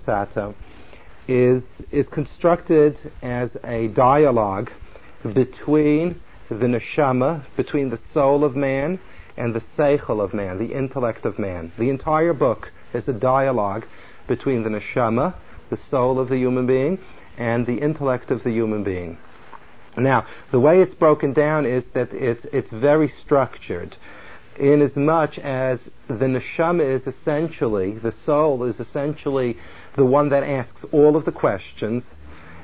Luzzatto is, is constructed as a dialogue between the neshama, between the soul of man and the seichel of man, the intellect of man. The entire book is a dialogue between the neshama, the soul of the human being, and the intellect of the human being. Now, the way it's broken down is that it's, it's very structured in as much as the neshama is essentially, the soul is essentially the one that asks all of the questions,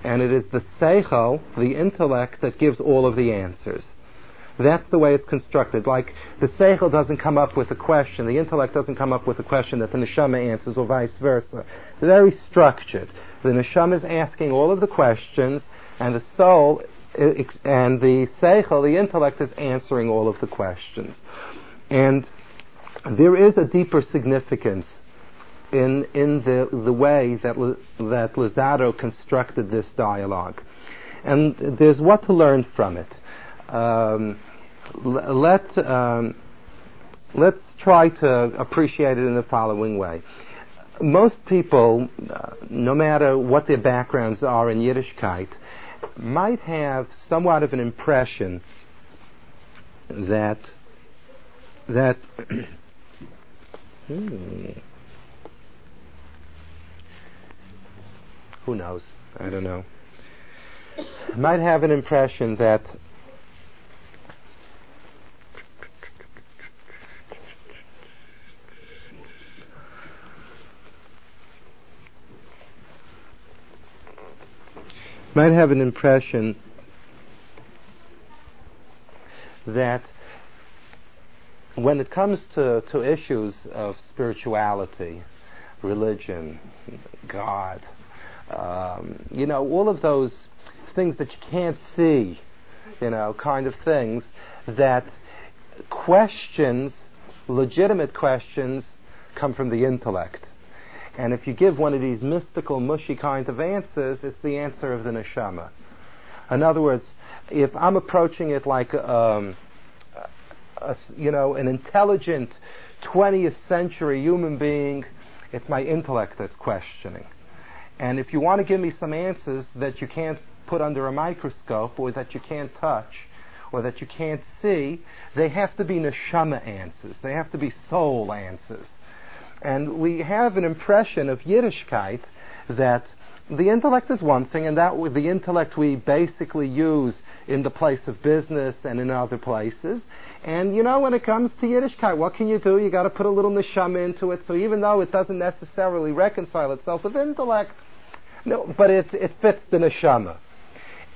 and it is the seichel, the intellect, that gives all of the answers. That's the way it's constructed. Like the seichel doesn't come up with a question, the intellect doesn't come up with a question that the neshama answers, or vice versa. It's very structured. The neshama is asking all of the questions, and the soul uh, and the seichel, the intellect, is answering all of the questions. And there is a deeper significance in in the the way that that Luzzatto constructed this dialogue, and there's what to learn from it. Um, let um, let's try to appreciate it in the following way. Most people, uh, no matter what their backgrounds are in Yiddishkeit, might have somewhat of an impression that that who knows? I don't know. Might have an impression that might have an impression that when it comes to, to issues of spirituality, religion, God, um, you know, all of those things that you can't see, you know, kind of things, that questions, legitimate questions, come from the intellect. And if you give one of these mystical, mushy kinds of answers, it's the answer of the neshama. In other words, if I'm approaching it like, um, a, you know, an intelligent 20th century human being, it's my intellect that's questioning. And if you want to give me some answers that you can't put under a microscope or that you can't touch or that you can't see, they have to be neshama answers. They have to be soul answers. And we have an impression of Yiddishkeit that the intellect is one thing, and that the intellect we basically use in the place of business and in other places. And you know, when it comes to Yiddishkeit, what can you do? You got to put a little neshama into it. So even though it doesn't necessarily reconcile itself with intellect, no, but it it fits the neshama.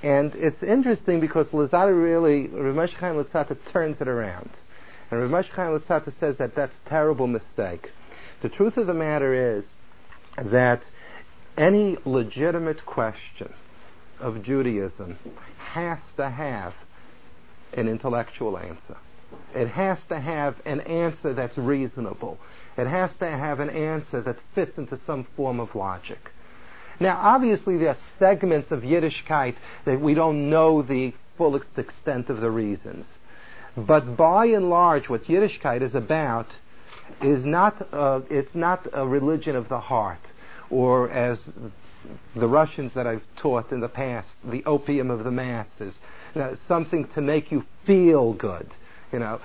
And it's interesting because Luzzatto really, Rav Moshe Chaim Luzzatto turns it around. And Rav Moshe Chaim Luzzatto says that that's a terrible mistake. The truth of the matter is that any legitimate question of Judaism has to have an intellectual answer. It has to have an answer that's reasonable. It has to have an answer that fits into some form of logic. Now, obviously, there are segments of Yiddishkeit that we don't know the fullest extent of the reasons. But by and large, what Yiddishkeit is about is not a, it's not a religion of the heart, or as the Russians that I've taught in the past, the opium of the masses, you know, something to make you feel good. You know,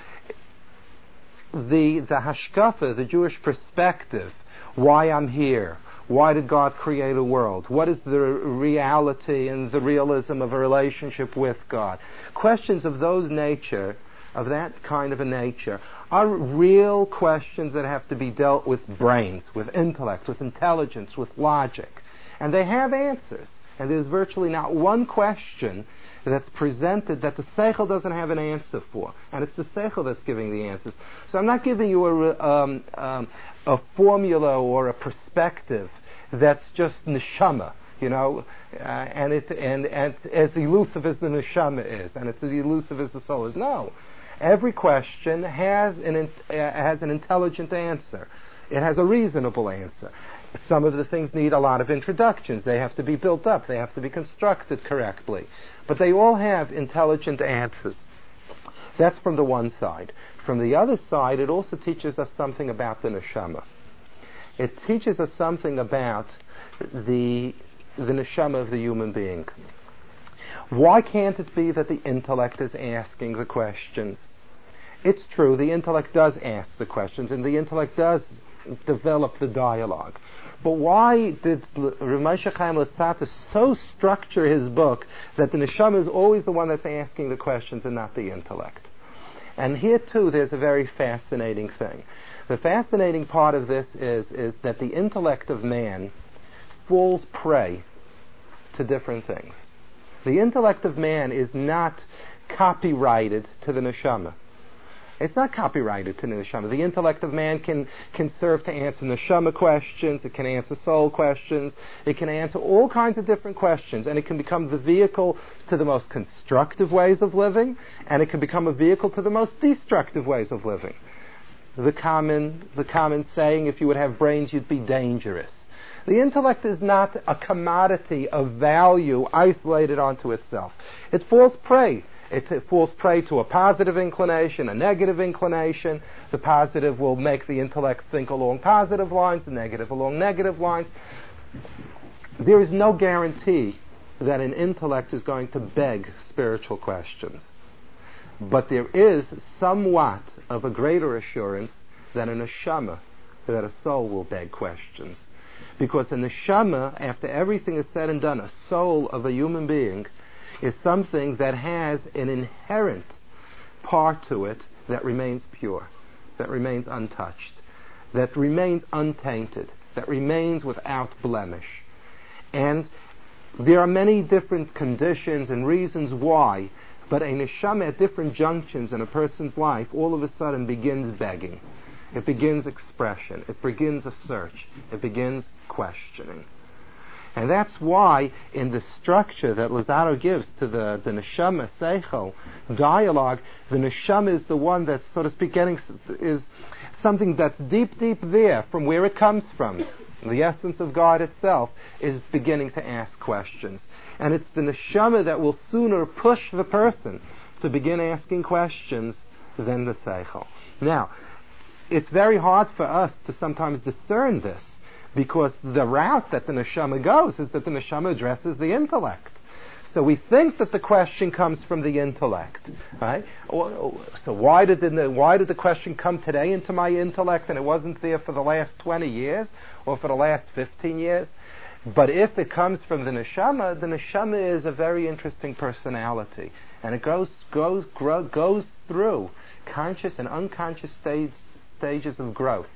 the the hashkafa, the Jewish perspective, why I'm here, why did God create a world? What is the reality and the realism of a relationship with God? Questions of those nature, of that kind of a nature, are real questions that have to be dealt with brains, with intellect, with intelligence, with logic. And they have answers. And there's virtually not one question that's presented that the Seichel doesn't have an answer for. And it's the Seichel that's giving the answers. So I'm not giving you a, um, um, a formula or a perspective that's just neshama, you know, uh, and, and, and as elusive as the neshama is, and it's as elusive as the soul is. No. Every question has an, uh, has an intelligent answer. It has a reasonable answer. Some of the things need a lot of introductions. They have to be built up. They have to be constructed correctly. But they all have intelligent answers. That's from the one side. From the other side, it also teaches us something about the neshama. it teaches us something about the the neshama of the human being. Why can't it be that the intellect is asking the questions? It's true, the intellect does ask the questions, and the intellect does develop the dialogue. But why did Rav Moshe Chaim Luzzatto so structure his book that the neshama is always the one that's asking the questions and not the intellect? And here too, there's a very fascinating thing. The fascinating part of this is, is that the intellect of man falls prey to different things. The intellect of man is not copyrighted to the neshama. It's not copyrighted to neshama. The intellect of man can, can serve to answer neshama questions, it can answer soul questions, it can answer all kinds of different questions, and it can become the vehicle to the most constructive ways of living, and it can become a vehicle to the most destructive ways of living. The common, the common saying, if you would have brains, you'd be dangerous. The intellect is not a commodity of value isolated onto itself. It falls prey it falls prey to a positive inclination, a negative inclination. The positive will make the intellect think along positive lines, the negative along negative lines. There is no guarantee that an intellect is going to beg spiritual questions. But there is somewhat of a greater assurance that a neshama, that a soul will beg questions. Because a neshama, after everything is said and done, a soul of a human being, is something that has an inherent part to it that remains pure, that remains untouched, that remains untainted, that remains without blemish. And there are many different conditions and reasons why, but a neshama at different junctions in a person's life all of a sudden begins begging. It begins expression. It begins a search. It begins questioning. And that's why in the structure that Luzzatto gives to the, the neshama seichel dialogue, the neshama is the one that's, so to speak, getting, is something that's deep, deep there from where it comes from. The essence of God itself is beginning to ask questions. And it's the neshama that will sooner push the person to begin asking questions than the seichel. Now, it's very hard for us to sometimes discern this because the route that the neshama goes is that the neshama addresses the intellect. So we think that the question comes from the intellect, right? So why did the why did the question come today into my intellect and it wasn't there for the last 20 years or for the last 15 years? But if it comes from the neshama, the neshama is a very interesting personality, and it goes goes grow, goes through conscious and unconscious stage, stages of growth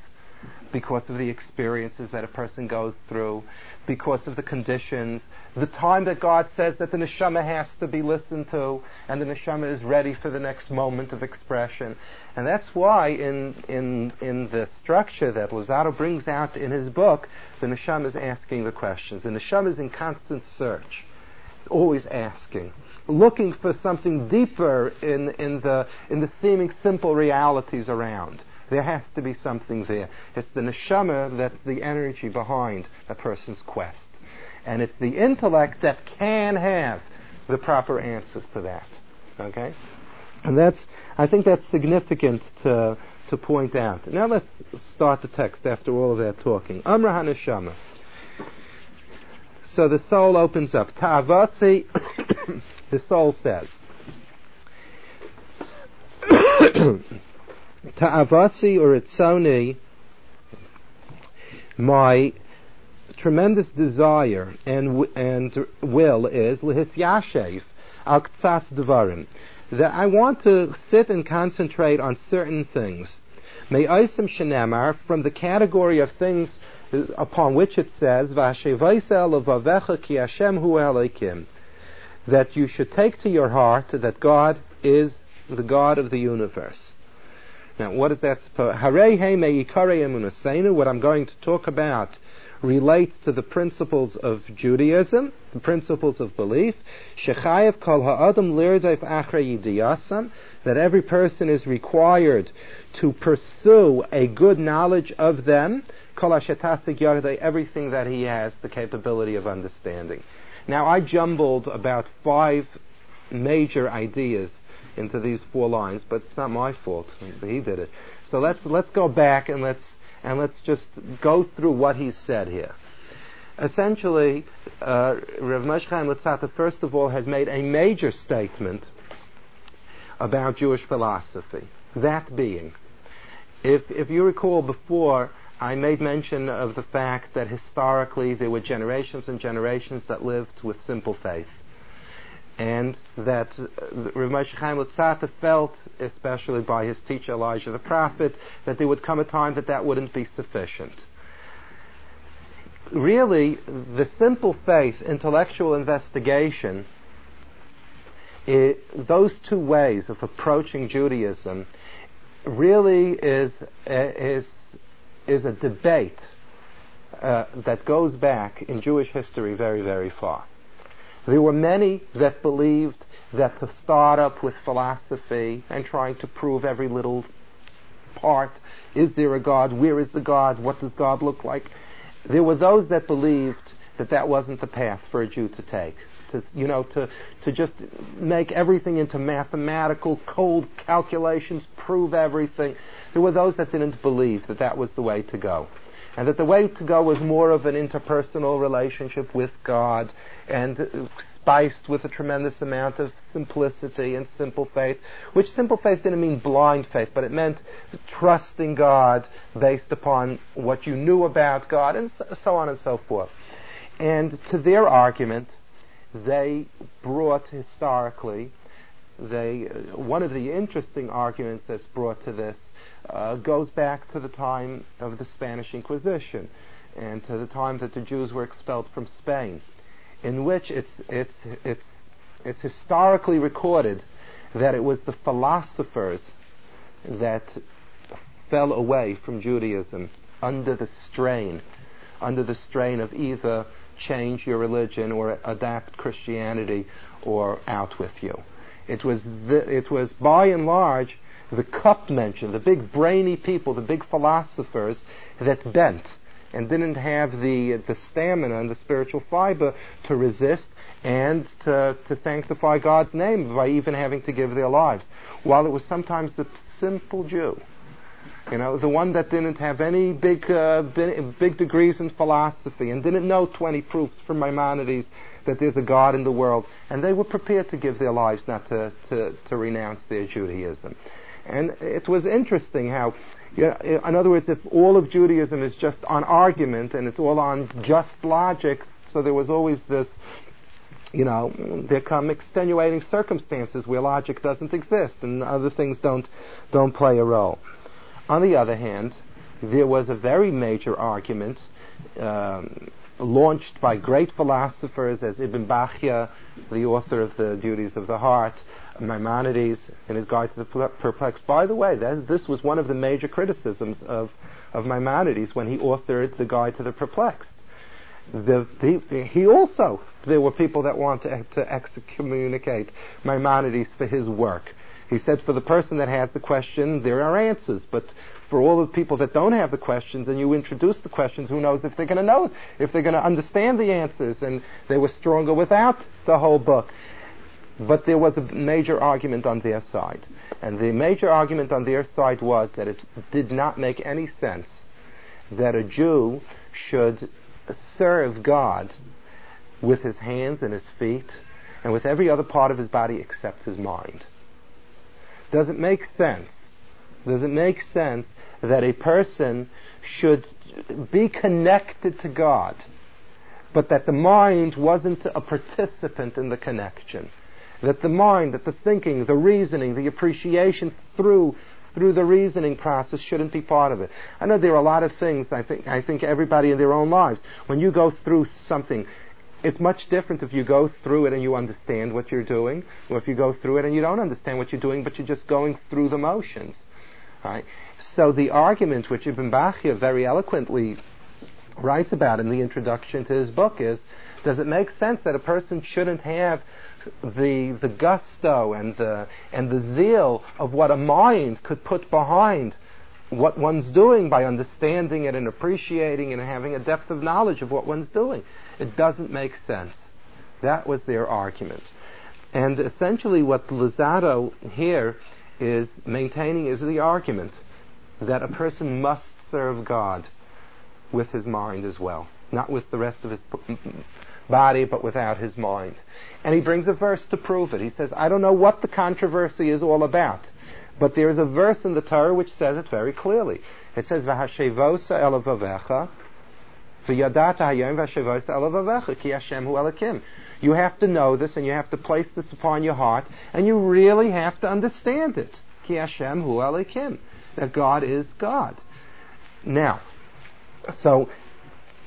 because of the experiences that a person goes through, because of the conditions, the time that God says that the neshama has to be listened to, and the neshama is ready for the next moment of expression. And that's why in, in, in the structure that Luzzatto brings out in his book, the neshama is asking the questions. The neshama is in constant search. It's always asking. Looking for something deeper in, in the, in the seeming simple realities around. There has to be something there. It's the neshama that's the energy behind a person's quest. And it's the intellect that can have the proper answers to that. Okay? And that's, I think that's significant to, to point out. Now let's start the text after all of that talking. Amra HaNeshama. So the soul opens up. Ta'avatzi, the soul says, Ta'avasi or itzoni, my tremendous desire and and will is lihisyashev al ktsas devarim that I want to sit and concentrate on certain things. May isim shenemar from the category of things upon which it says v'ashevaisa ki Hashem hu elikim that you should take to your heart that God is the God of the universe. Now, what is that supposed? What I'm going to talk about relates to the principles of Judaism, the principles of belief. That every person is required to pursue a good knowledge of them. Everything that he has the capability of understanding. Now, I jumbled about five major ideas into these four lines, but it's not my fault. He did it. So let's let's go back and let's and let's just go through what he said here. Essentially, uh, Rav Moshe Chaim Luzzatto, first of all, has made a major statement about Jewish philosophy. That being, if, if you recall before, I made mention of the fact that historically there were generations and generations that lived with simple faith. And that uh, Rav Moshe Chaim Luzzatto felt, especially by his teacher Elijah the prophet, that there would come a time that that wouldn't be sufficient. Really, the simple faith, intellectual investigation, it, those two ways of approaching Judaism really is is is a debate uh, that goes back in Jewish history very very far. There were many that believed that to start up with philosophy and trying to prove every little part, is there a God? Where is the God? What does God look like? There were those that believed that that wasn't the path for a Jew to take to you know to to just make everything into mathematical cold calculations, prove everything. There were those that didn't believe that that was the way to go, and that the way to go was more of an interpersonal relationship with God and spiced with a tremendous amount of simplicity and simple faith, which simple faith didn't mean blind faith, but it meant trusting God based upon what you knew about God and so on and so forth. And to their argument, they brought historically, they, one of the interesting arguments that's brought to this uh, goes back to the time of the Spanish Inquisition and to the time that the Jews were expelled from Spain, in which it's, it's, it's, it's historically recorded that it was the philosophers that fell away from Judaism under the strain, under the strain of either change your religion or adapt Christianity or out with you. It was, the, it was by and large the cup mentioned, the big brainy people, the big philosophers that bent and didn't have the, the stamina and the spiritual fiber to resist and to, to sanctify God's name by even having to give their lives. While it was sometimes the simple Jew you know, the one that didn't have any big, uh, big degrees in philosophy and didn't know 20 proofs from Maimonides that there's a God in the world. And they were prepared to give their lives not to, to, to renounce their Judaism. And it was interesting how, you know, in other words, if all of Judaism is just on argument and it's all on just logic, so there was always this, you know, there come extenuating circumstances where logic doesn't exist and other things don't, don't play a role. On the other hand, there was a very major argument um, launched by great philosophers as Ibn Bachya, the author of the Duties of the Heart, Maimonides in his Guide to the Perplexed. By the way, that, this was one of the major criticisms of, of Maimonides when he authored the Guide to the Perplexed. The, the, he also, there were people that wanted to, to excommunicate Maimonides for his work. He said for the person that has the question, there are answers, but for all the people that don't have the questions and you introduce the questions, who knows if they're going to know, if they're going to understand the answers, and they were stronger without the whole book. But there was a major argument on their side. And the major argument on their side was that it did not make any sense that a Jew should serve God with his hands and his feet and with every other part of his body except his mind. Does it make sense? Does it make sense that a person should be connected to God, but that the mind wasn't a participant in the connection? That the mind, that the thinking, the reasoning, the appreciation through through the reasoning process shouldn't be part of it. I know there are a lot of things I think I think everybody in their own lives. When you go through something, it's much different if you go through it and you understand what you're doing, or if you go through it and you don't understand what you're doing, but you're just going through the motions. Right? So the argument which Ibn Bachya very eloquently writes about in the introduction to his book is, does it make sense that a person shouldn't have the the gusto and the and the zeal of what a mind could put behind what one's doing by understanding it and appreciating and having a depth of knowledge of what one's doing? It doesn't make sense. That was their argument. And essentially what Luzzatto here is maintaining is the argument that a person must serve God with his mind as well, not with the rest of his body, but without his mind. And he brings a verse to prove it. He says, I don't know what the controversy is all about, but there is a verse in the Torah which says it very clearly. It says, "V'hashevosa elavavecha, v'yadata hayom v'hashevosa elavavecha, ki Hashem hu elakim." You have to know this, and you have to place this upon your heart, and you really have to understand it. Ki Hashem hu elakim, that God is God. Now, so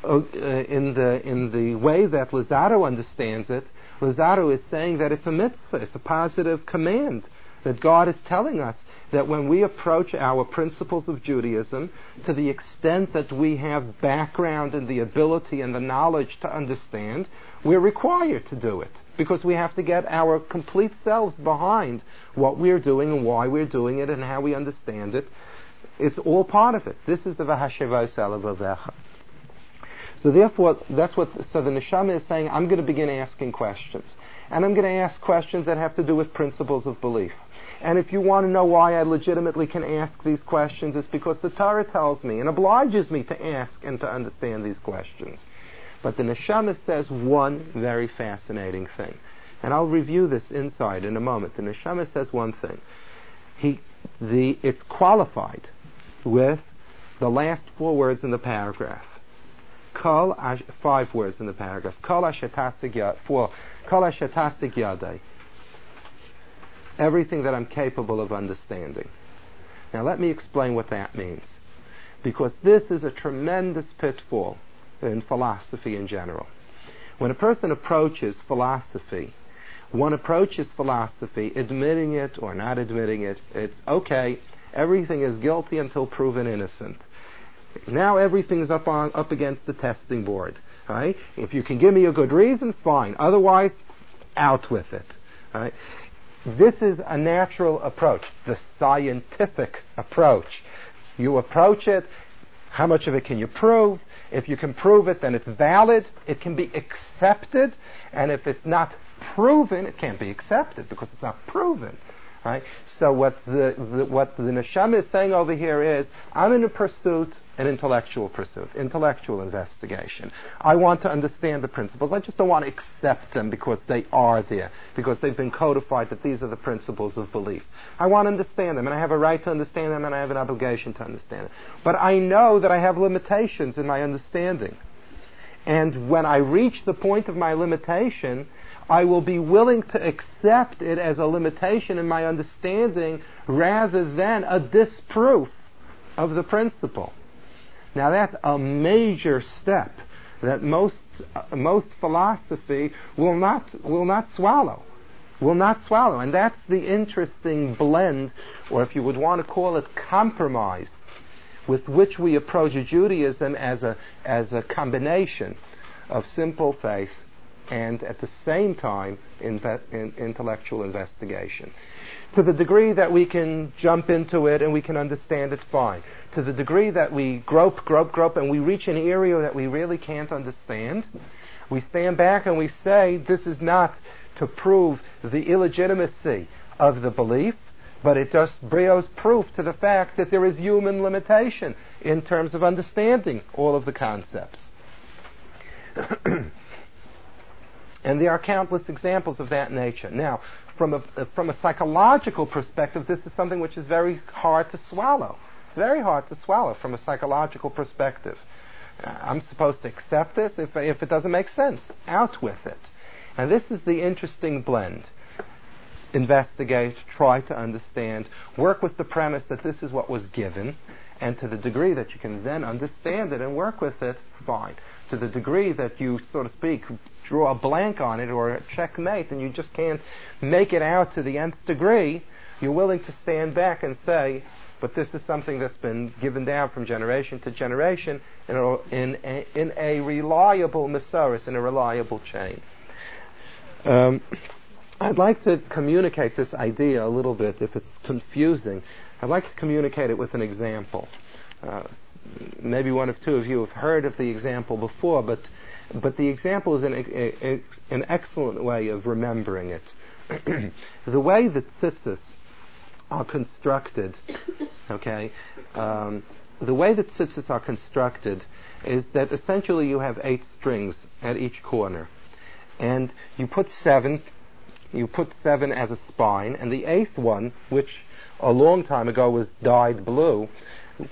Uh, in the in the way that Luzzatto understands it, Luzzatto is saying that it's a mitzvah, it's a positive command that God is telling us that when we approach our principles of Judaism, to the extent that we have background and the ability and the knowledge to understand, we're required to do it because we have to get our complete selves behind what we're doing and why we're doing it and how we understand it. It's all part of it. This is the Vahasheva Salavavecha. So therefore, that's what, so the Neshama is saying, I'm going to begin asking questions. And I'm going to ask questions that have to do with principles of belief. And if you want to know why I legitimately can ask these questions, it's because the Torah tells me and obliges me to ask and to understand these questions. But the Neshama says one very fascinating thing. And I'll review this inside in a moment. The Neshama says one thing. He, the, it's qualified with the last four words in the paragraph. Kol, five words in the paragraph. Kol four. Kol everything that I'm capable of understanding. Now let me explain what that means. Because this is a tremendous pitfall in philosophy in general. When a person approaches philosophy, one approaches philosophy admitting it or not admitting it. It's okay, everything is guilty until proven innocent. Now everything's up on up against the testing board. Right? If you can give me a good reason, fine. Otherwise, out with it. Right? This is a natural approach, the scientific approach. You approach it, how much of it can you prove? If you can prove it, then it's valid, it can be accepted, and if it's not proven, it can't be accepted because it's not proven. Right? So what the, the what the neshama is saying over here is, I'm in a pursuit an intellectual pursuit, intellectual investigation. I want to understand the principles. I just don't want to accept them because they are there, because they've been codified that these are the principles of belief. I want to understand them, and I have a right to understand them, and I have an obligation to understand them. But I know that I have limitations in my understanding. And when I reach the point of my limitation, I will be willing to accept it as a limitation in my understanding rather than a disproof of the principle. Now that's a major step that most uh, most philosophy will not will not swallow, will not swallow, and that's the interesting blend, or if you would want to call it compromise, with which we approach Judaism as a as a combination of simple faith and at the same time in intellectual investigation. To the degree that we can jump into it and we can understand it, fine to the degree that we grope, grope, grope, and we reach an area that we really can't understand, we stand back and we say, this is not to prove the illegitimacy of the belief, but it just brings proof to the fact that there is human limitation in terms of understanding all of the concepts. and there are countless examples of that nature. Now, from a, from a psychological perspective, this is something which is very hard to swallow. It's very hard to swallow from a psychological perspective. I'm supposed to accept this if, if it doesn't make sense. Out with it. And this is the interesting blend. Investigate, try to understand, work with the premise that this is what was given, and to the degree that you can then understand it and work with it, fine. To the degree that you, so to speak, draw a blank on it or a checkmate and you just can't make it out to the nth degree, you're willing to stand back and say, but this is something that's been given down from generation to generation in a, in a, in a reliable Masaris, in a reliable chain. Um, I'd like to communicate this idea a little bit if it's confusing. I'd like to communicate it with an example. Uh, maybe one or two of you have heard of the example before, but but the example is an, a, a, an excellent way of remembering it. the way that tzitzis are constructed, okay, um, the way that tzitzis are constructed is that essentially you have eight strings at each corner. And you put seven, you put seven as a spine, and the eighth one, which a long time ago was dyed blue,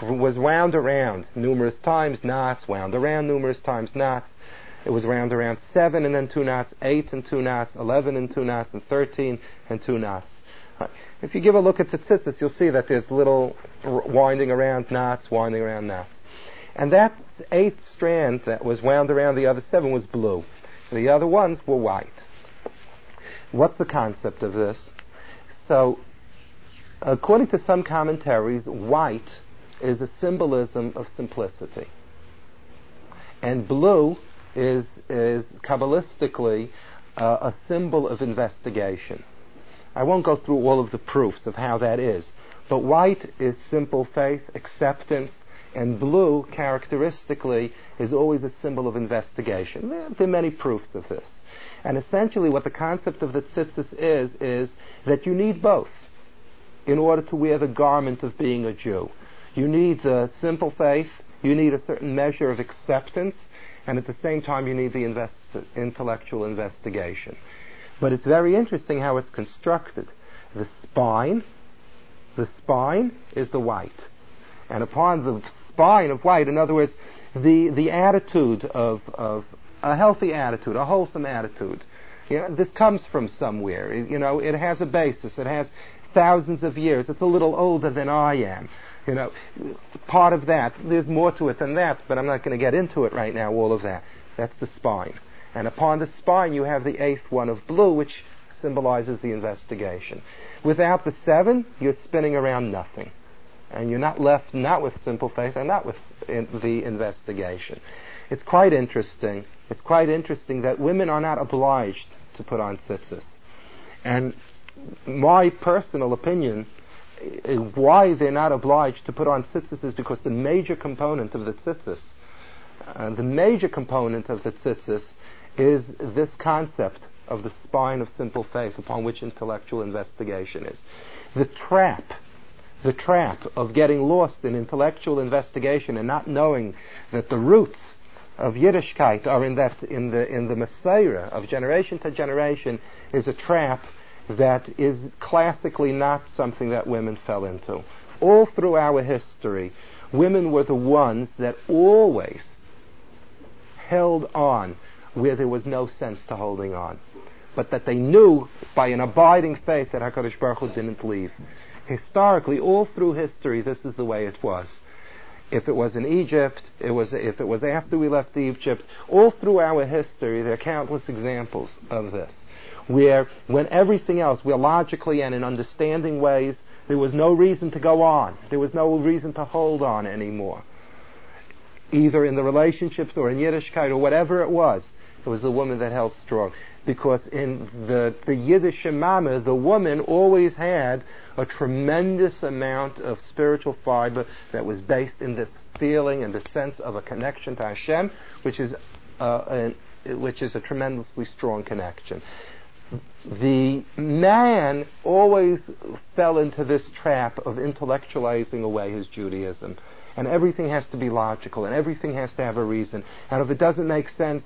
was wound around numerous times, knots, wound around numerous times, knots. It was wound around seven and then two knots, eight and two knots, eleven and two knots, and thirteen and two knots. If you give a look at the tzitzis, you'll see that there's little winding around knots, winding around knots. And that eighth strand that was wound around the other seven was blue. The other ones were white. What's the concept of this? So, according to some commentaries, white is a symbolism of simplicity. And blue is, is Kabbalistically uh, a symbol of investigation. I won't go through all of the proofs of how that is, but white is simple faith, acceptance, and blue, characteristically, is always a symbol of investigation. There, are many proofs of this. And essentially what the concept of the tzitzis is, is that you need both in order to wear the garment of being a Jew. You need the simple faith, you need a certain measure of acceptance, and at the same time you need the invest- intellectual investigation. But it's very interesting how it's constructed. The spine, the spine is the white. And upon the spine of white, in other words, the, the attitude of, of a healthy attitude, a wholesome attitude. You know, this comes from somewhere. You know, it has a basis. It has thousands of years. It's a little older than I am. You know, part of that, there's more to it than that, but I'm not going to get into it right now, all of that. That's the spine. And upon the spine you have the eighth one of blue, which symbolizes the investigation. Without the seven, you're spinning around nothing. And you're not left not with simple faith and not with in the investigation. It's quite interesting. It's quite interesting that women are not obliged to put on tzitzis. And my personal opinion why they're not obliged to put on tzitzis is because the major component of the tzitzis, uh, the major component of the tzitzis is this concept of the spine of simple faith upon which intellectual investigation is. The trap, the trap of getting lost in intellectual investigation and not knowing that the roots of Yiddishkeit are in that in the in the Messiah of generation to generation is a trap that is classically not something that women fell into. All through our history, women were the ones that always held on where there was no sense to holding on. But that they knew by an abiding faith that HaKadosh Baruch Hu didn't leave. Historically, all through history, this is the way it was. If it was in Egypt, it was, if it was after we left Egypt, all through our history, there are countless examples of this. Where, when everything else, where logically and in understanding ways, there was no reason to go on. There was no reason to hold on anymore. Either in the relationships or in Yiddishkeit or whatever it was. It was the woman that held strong. Because in the, the Yiddishe neshama, the woman always had a tremendous amount of spiritual fiber that was based in this feeling and the sense of a connection to Hashem, which is, uh, an, which is a tremendously strong connection. The man always fell into this trap of intellectualizing away his Judaism. And everything has to be logical, and everything has to have a reason. And if it doesn't make sense,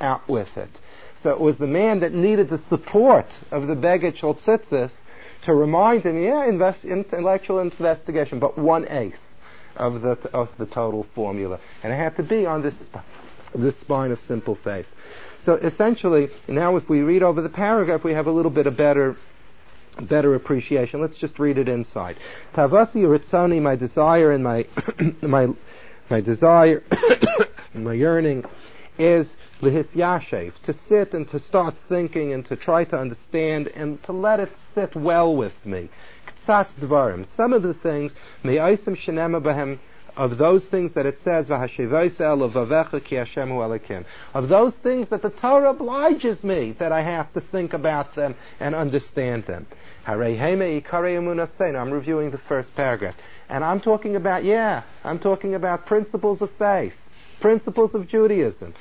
out with it. So it was the man that needed the support of the Beged Tzitzis to remind him, yeah, invest, intellectual investigation, but one eighth of the of the total formula, and it had to be on this this spine of simple faith. So essentially, now if we read over the paragraph, we have a little bit of better better appreciation. Let's just read it inside. Tavasi ritzani, my desire and my my my desire, my yearning, is to sit and to start thinking and to try to understand and to let it sit well with me. Some of the things, of those things that it says, of those things that the Torah obliges me that I have to think about them and understand them. I'm reviewing the first paragraph. And I'm talking about, yeah, I'm talking about principles of faith, principles of Judaism.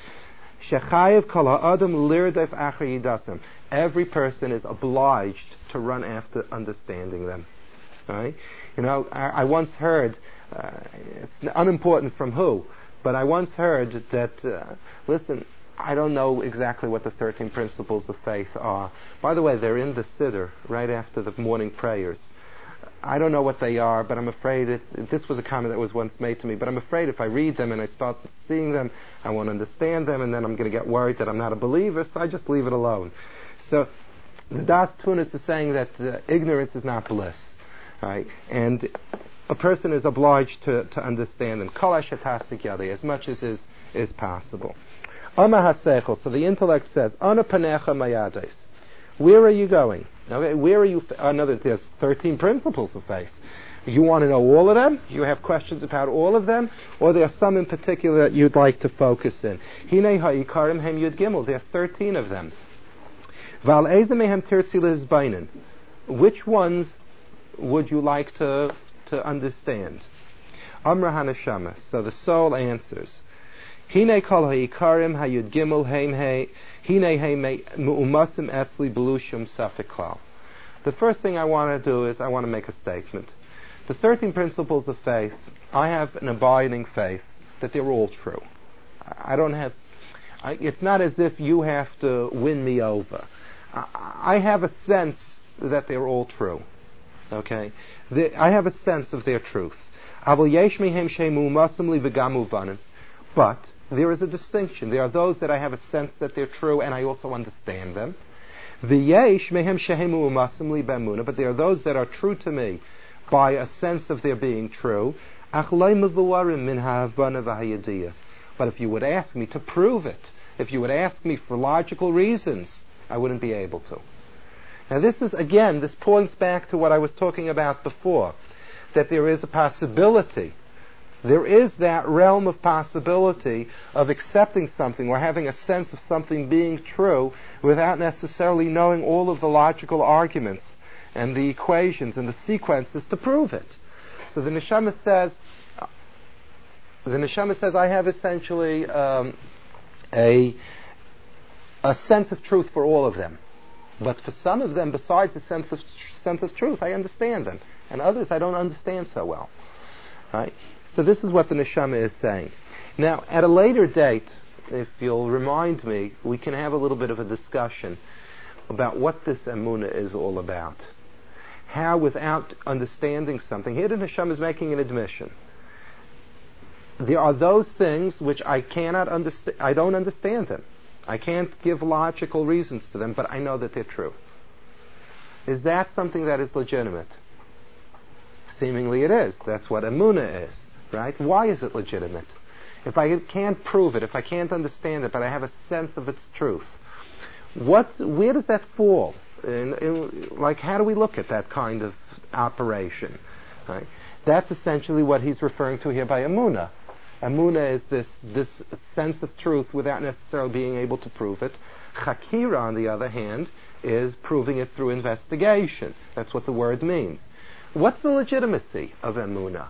Shechayev kol ha'adam lirdef. Every person is obliged to run after understanding them. Right? You know, I, I once heard Uh, it's unimportant from who, but I once heard that, uh, listen, I don't know exactly what the 13 principles of faith are. By the way, they're in the Siddur, right after the morning prayers. I don't know what they are, but I'm afraid it, this was a comment that was once made to me, but I'm afraid if I read them and I start seeing them, I won't understand them, and then I'm going to get worried that I'm not a believer, so I just leave it alone. So, the Das Tunis is saying that uh, ignorance is not bliss. Right? And a person is obliged to, to understand them. As much as is, is possible. So the intellect says, Ana panecha mayades. Where are you going? Okay, where are you? Uh, another, there's 13 principles of faith. You want to know all of them? You have questions about all of them? Or there are some in particular that you'd like to focus in? Ha'ikarim hem yud gimel. There are 13 of them. Val mehem Which ones would you like to, to understand? Amra haneshama. So the soul answers. Hine kol ha'ikarim ha'yud gimel heim he hine he mu'umasim etzli belushum safiklal. The first thing I want to do is I want to make a statement. The 13 principles of faith, I have an abiding faith that they're all true. I don't have, I, it's not as if you have to win me over. I, I have a sense that they're all true. Okay? The, I have a sense of their truth. But there is a distinction. There are those that I have a sense that they're true and I also understand them. But there are those that are true to me by a sense of their being true. But if you would ask me to prove it, if you would ask me for logical reasons, I wouldn't be able to. Now this is, again, this points back to what I was talking about before, that there is a possibility there is that realm of possibility of accepting something or having a sense of something being true without necessarily knowing all of the logical arguments and the equations and the sequences to prove it. So the neshama says, the neshama says, I have essentially um, a a sense of truth for all of them, but for some of them, besides the sense of sense of truth, I understand them, and others I don't understand so well. Right? So this is what the neshama is saying. Now, at a later date, if you'll remind me, we can have a little bit of a discussion about what this emuna is all about. How, without understanding something, here the neshama is making an admission. There are those things which I cannot understand. I don't understand them. I can't give logical reasons to them, but I know that they're true. Is that something that is legitimate? Seemingly it is. That's what emuna is right? Why is it legitimate? If I can't prove it, if I can't understand it, but I have a sense of its truth, what, where does that fall? In, in, like, how do we look at that kind of operation? Right? That's essentially what he's referring to here by amuna. Amuna is this, this sense of truth without necessarily being able to prove it. Chakira, on the other hand, is proving it through investigation. That's what the word means. What's the legitimacy of emuna?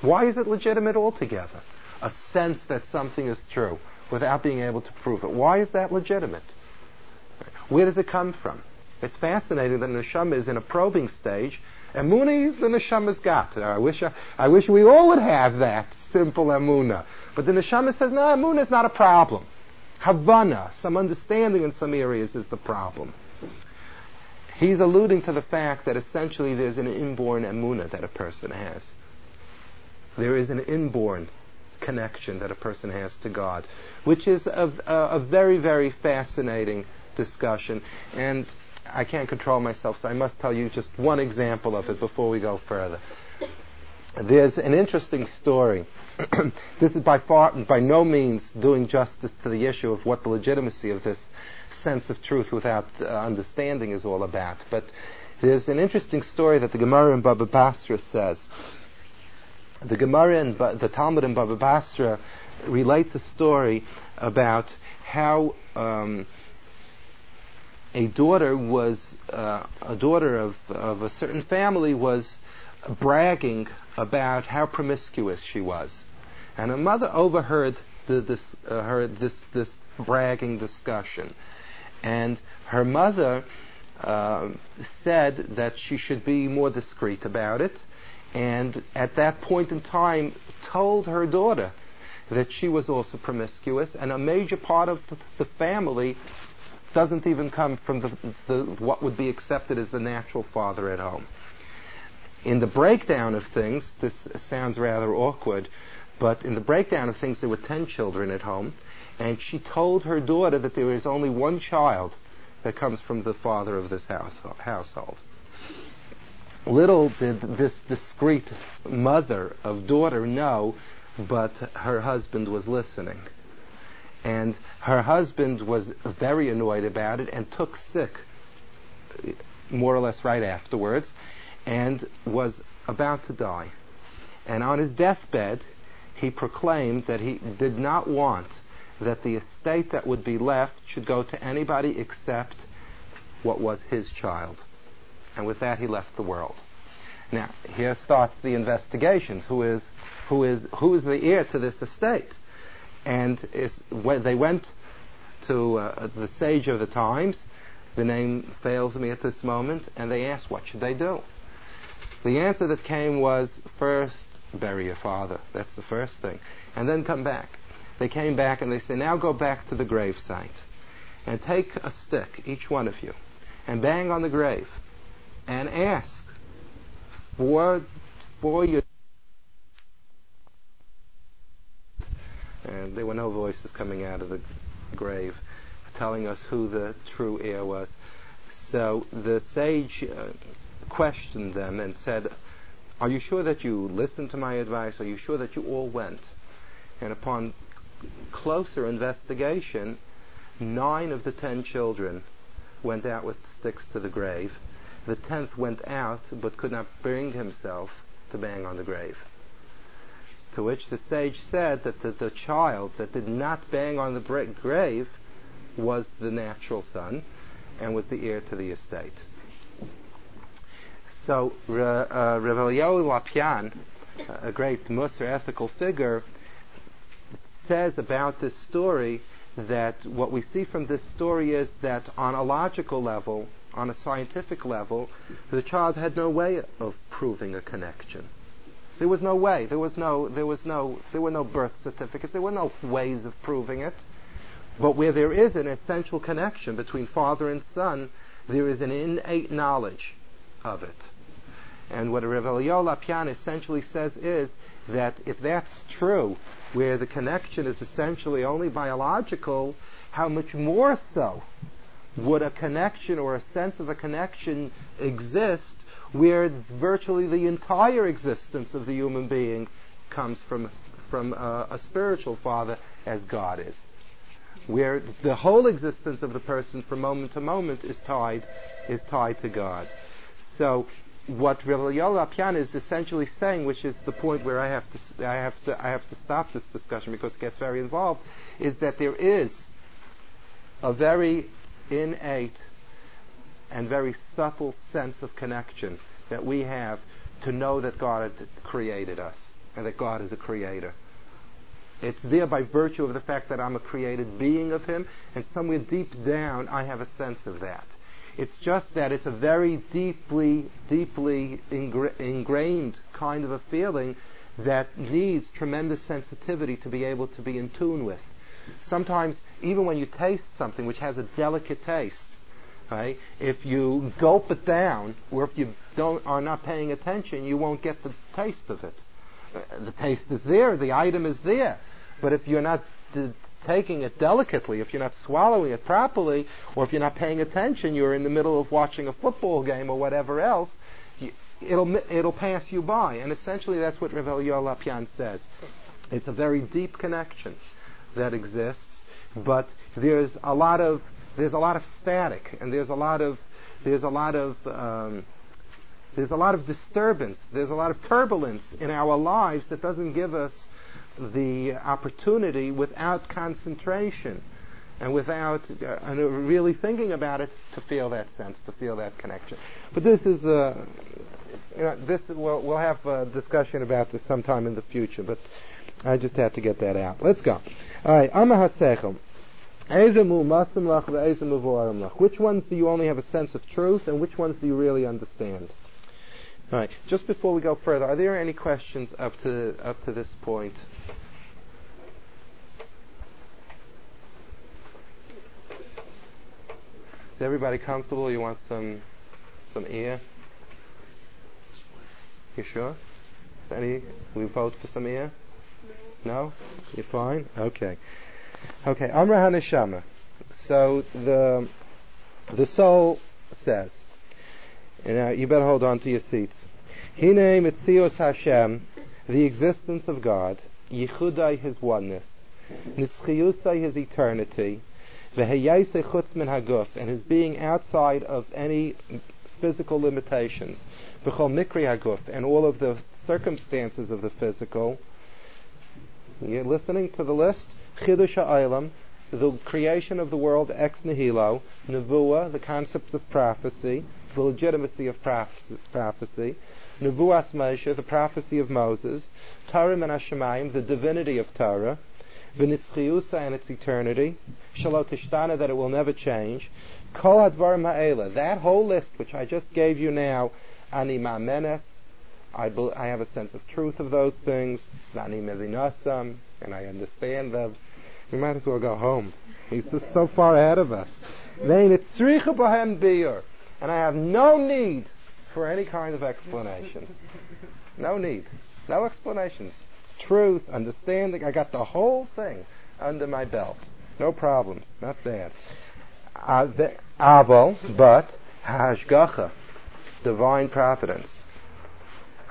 Why is it legitimate altogether? A sense that something is true without being able to prove it. Why is that legitimate? Where does it come from? It's fascinating that neshama is in a probing stage. Emuna, the neshama's got. I wish I, I wish we all would have that simple emuna. But the neshama says, no, emuna is not a problem. Havana, some understanding in some areas is the problem. He's alluding to the fact that essentially there's an inborn emuna that a person has. There is an inborn connection that a person has to God, which is a, a, a very, very fascinating discussion. And I can't control myself, so I must tell you just one example of it before we go further. There's an interesting story. this is by far, by no means doing justice to the issue of what the legitimacy of this sense of truth without uh, understanding is all about. But there's an interesting story that the Gemara in Baba Basra says the Gemara and the Talmud in Baba Basra relates a story about how um, a daughter was uh, a daughter of, of a certain family was bragging about how promiscuous she was, and her mother overheard the, this uh, heard this this bragging discussion, and her mother uh, said that she should be more discreet about it, and at that point in time told her daughter that she was also promiscuous, and a major part of the family doesn't even come from the, the, what would be accepted as the natural father at home. In the breakdown of things, this sounds rather awkward, but in the breakdown of things, there were ten children at home, and she told her daughter that there is only one child that comes from the father of this house, household. Little did this discreet mother of daughter know, but her husband was listening. And her husband was very annoyed about it and took sick more or less right afterwards and was about to die. And on his deathbed, he proclaimed that he did not want that the estate that would be left should go to anybody except what was his child. And with that, he left the world. Now, here starts the investigations. Who is, who is, who is the heir to this estate? And is, they went to uh, the sage of the times. The name fails me at this moment. And they asked, what should they do? The answer that came was, first, bury your father. That's the first thing. And then come back. They came back and they said, now go back to the grave site and take a stick, each one of you, and bang on the grave and ask for, for your and there were no voices coming out of the grave telling us who the true heir was. So the sage uh, questioned them and said, Are you sure that you listened to my advice? Are you sure that you all went? And upon closer investigation, nine of the ten children went out with sticks to the grave. The tenth went out, but could not bring himself to bang on the grave. To which the sage said that the, the child that did not bang on the brick grave was the natural son and was the heir to the estate. So, uh, uh, Lapian, a great Musar ethical figure, says about this story that what we see from this story is that on a logical level, on a scientific level, the child had no way of proving a connection. There was no way. There was no. There was no. There were no birth certificates. There were no ways of proving it. But where there is an essential connection between father and son, there is an innate knowledge of it. And what Rav Lapian essentially says is that if that's true, where the connection is essentially only biological, how much more so would a connection or a sense of a connection exist where virtually the entire existence of the human being comes from from a, a spiritual father as God is, where the whole existence of the person from moment to moment is tied is tied to God. So what Rav Lapian is essentially saying, which is the point where I have to I have to I have to stop this discussion because it gets very involved, is that there is a very innate and very subtle sense of connection that we have to know that God created us and that God is a creator. It's there by virtue of the fact that I'm a created being of Him, and somewhere deep down I have a sense of that. It's just that it's a very deeply, deeply ingra- ingrained kind of a feeling that needs tremendous sensitivity to be able to be in tune with. Sometimes, even when you taste something which has a delicate taste, right, if you gulp it down, or if you don't are not paying attention, you won't get the taste of it. The taste is there, the item is there, but if you're not taking it delicately, if you're not swallowing it properly, or if you're not paying attention, you're in the middle of watching a football game or whatever else, it'll it'll pass you by. And essentially, that's what Rav Lapian says. It's a very deep connection that exists, but there's a lot of there's a lot of static, and there's a lot of there's a lot of um, there's a lot of disturbance. There's a lot of turbulence in our lives that doesn't give us the opportunity without concentration and without uh, really thinking about it to feel that sense, to feel that connection. But this is, uh, you know, this we'll, we'll have a discussion about this sometime in the future. But I just had to get that out. Let's go. All right, Amma Hasechel. Which ones do you only have a sense of truth, and which ones do you really understand? All right. Just before we go further, are there any questions up to up to this point? Is everybody comfortable? You want some some air? You sure? Any? We vote for some air? No. You're fine. Okay. Okay. Amra Haneshama. So the the soul says, and now you better hold on to your seats. Hine mitzios Hashem, the existence of God, yichudai His oneness, nitzchiyusai His eternity, v'heyayse chutz min haguf, and His being outside of any physical limitations, v'chol mikri haguf, and all of the circumstances of the physical. You're listening to the list? Chidush ha'olam, the creation of the world ex nihilo, nevuah, the concept of prophecy, the legitimacy of prophecy, Nevuas Moshe, the prophecy of Moses, Torah and Hashemayim, the divinity of Torah, V'nitzchiusa and its eternity, Shalotishtana, that it will never change, Kol Advar Ma'ela, that whole list which I just gave you now, Ani Ma'menes, I, be, I have a sense of truth of those things, and I understand them. We might as well go home. He's just so far ahead of us. And I have no need for any kind of explanations. No need. No explanations. Truth, understanding. I got the whole thing under my belt. No problems. Not bad. Uh, Aval, but Hashgacha, divine providence.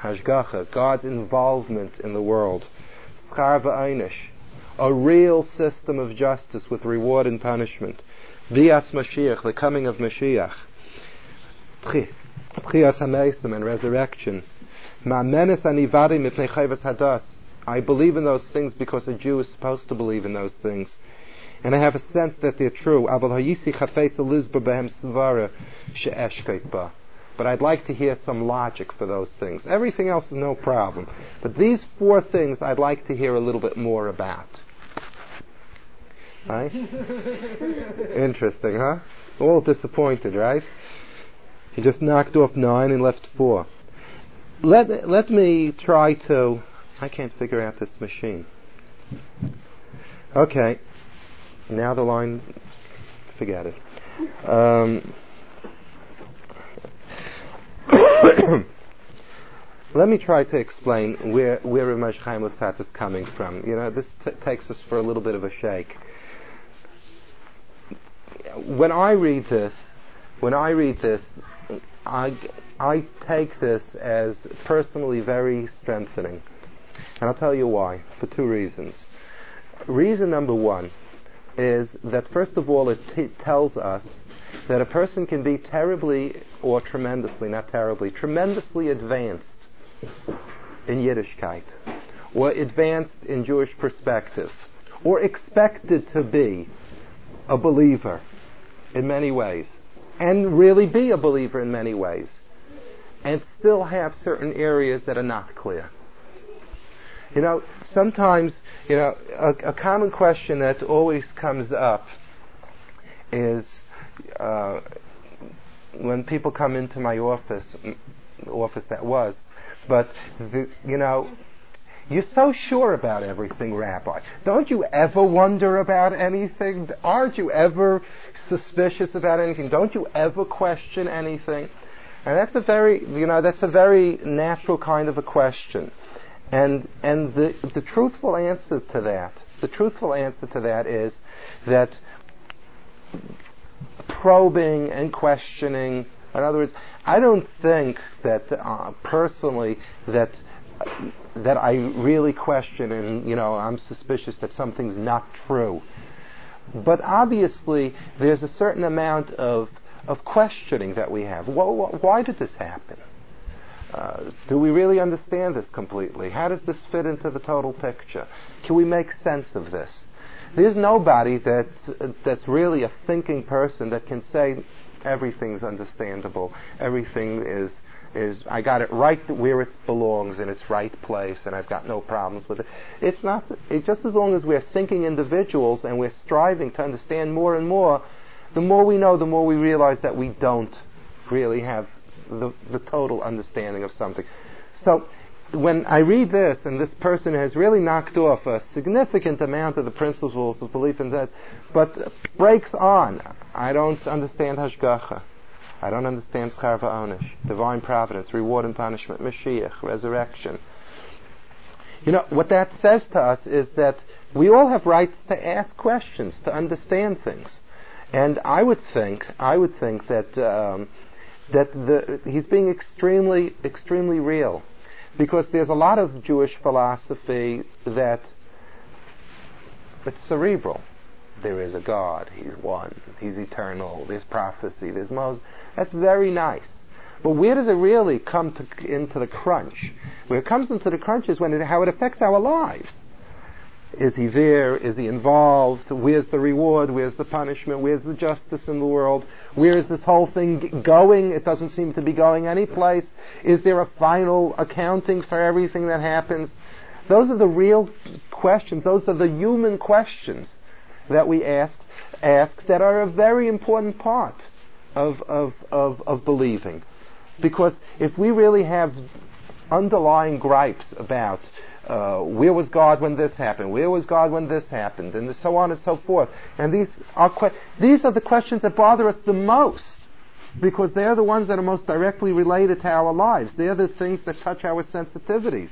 Hashgacha, God's involvement in the world. Schar Einish, a real system of justice with reward and punishment. Bias Mashiach, the coming of Mashiach. Tchias HaMeisim and resurrection. Ma'menes anivadim mipnei chayvas hadas. I believe in those things because a Jew is supposed to believe in those things. And I have a sense that they're true. But I'd like to hear some logic for those things. Everything else is no problem. But these four things I'd like to hear a little bit more about. Right? Interesting, huh? All disappointed, right? He just knocked off nine and left four. Let, let me try to, I can't figure out this machine. Okay. Now the line, forget it. Um, let me try to explain where where Ramesh Chaim is coming from. You know, this t- takes us for a little bit of a shake. When I read this, when I read this, I, I take this as personally very strengthening. And I'll tell you why, for two reasons. Reason number one is that first of all it t- tells us that a person can be terribly or tremendously, not terribly, tremendously advanced in Yiddishkeit, or advanced in Jewish perspective, or expected to be a believer in many ways and really be a believer in many ways and still have certain areas that are not clear. You know, sometimes, you know, a, a common question that always comes up is uh, when people come into my office, office that was, but the, you know, you're so sure about everything, Rabbi. Don't you ever wonder about anything? Aren't you ever suspicious about anything? Don't you ever question anything? And that's a very, you know, that's a very natural kind of a question. And, and the, the truthful answer to that, the truthful answer to that is that probing and questioning, in other words, I don't think that uh, personally that that I really question and you know I'm suspicious that something's not true. But obviously, there's a certain amount of, of questioning that we have. Why did this happen? Uh, do we really understand this completely? How does this fit into the total picture? Can we make sense of this? There's nobody that that's really a thinking person that can say everything's understandable, everything is is I got it right where it belongs in its right place, and I've got no problems with it. It's not it, just as long as we're thinking individuals and we're striving to understand more and more. The more we know, the more we realize that we don't really have the, the total understanding of something. So when I read this, and this person has really knocked off a significant amount of the principles of belief and says, but breaks on. I don't understand Hashgacha. I don't understand Schar Onish, divine providence, reward and punishment, Mashiach, resurrection. You know, what that says to us is that we all have rights to ask questions, to understand things. And I would think, I would think that, um, that the, he's being extremely, extremely real because there's a lot of Jewish philosophy that it's cerebral. There is a God. He's one. He's eternal. There's prophecy. There's Moses. That's very nice. But where does it really come to, into the crunch? Where it comes into the crunch is when it, how it affects our lives. Is he there? Is he involved? Where's the reward? Where's the punishment? Where's the justice in the world? Where is this whole thing going? It doesn't seem to be going anyplace. Is there a final accounting for everything that happens? Those are the real questions. Those are the human questions that we ask, ask that are a very important part of, of, of, of believing. Because if we really have underlying gripes about uh, where was God when this happened? Where was God when this happened? And so on and so forth. And these are que- these are the questions that bother us the most because they're the ones that are most directly related to our lives. They're the things that touch our sensitivities.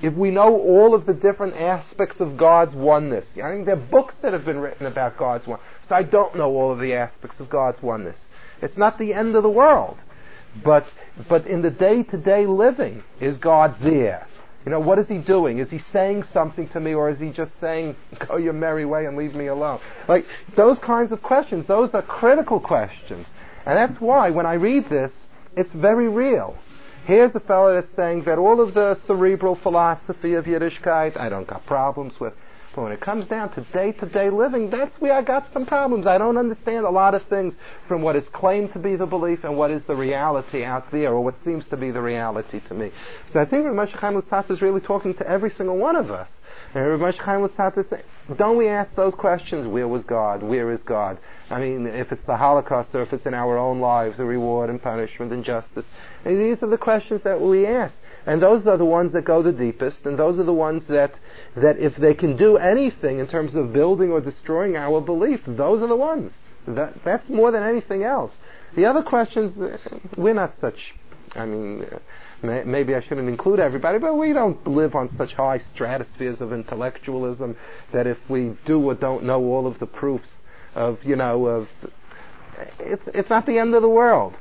If we know all of the different aspects of God's oneness, I think there are books that have been written about God's oneness. So I don't know all of the aspects of God's oneness. It's not the end of the world. But, but in the day-to-day living, is God there? You know, what is he doing? Is he saying something to me or is he just saying, go your merry way and leave me alone? Like, those kinds of questions, those are critical questions. And that's why when I read this, it's very real. Here's a fellow that's saying that all of the cerebral philosophy of Yiddishkeit, I don't got problems with. But when it comes down to day-to-day living, that's where I got some problems. I don't understand a lot of things from what is claimed to be the belief and what is the reality out there, or what seems to be the reality to me. So I think Rav Moshe Chaim Luzzatto is really talking to every single one of us. And Rav Moshe Chaim Luzzatto says, don't we ask those questions? Where was God? Where is God? I mean, if it's the Holocaust or if it's in our own lives, the reward and punishment and justice. And these are the questions that we ask. And those are the ones that go the deepest, and those are the ones that, that if they can do anything in terms of building or destroying our belief, those are the ones. That, that's more than anything else. The other questions, we're not such, I mean, maybe I shouldn't include everybody, but we don't live on such high stratospheres of intellectualism that if we do or don't know all of the proofs of, you know, of, it's, it's not the end of the world.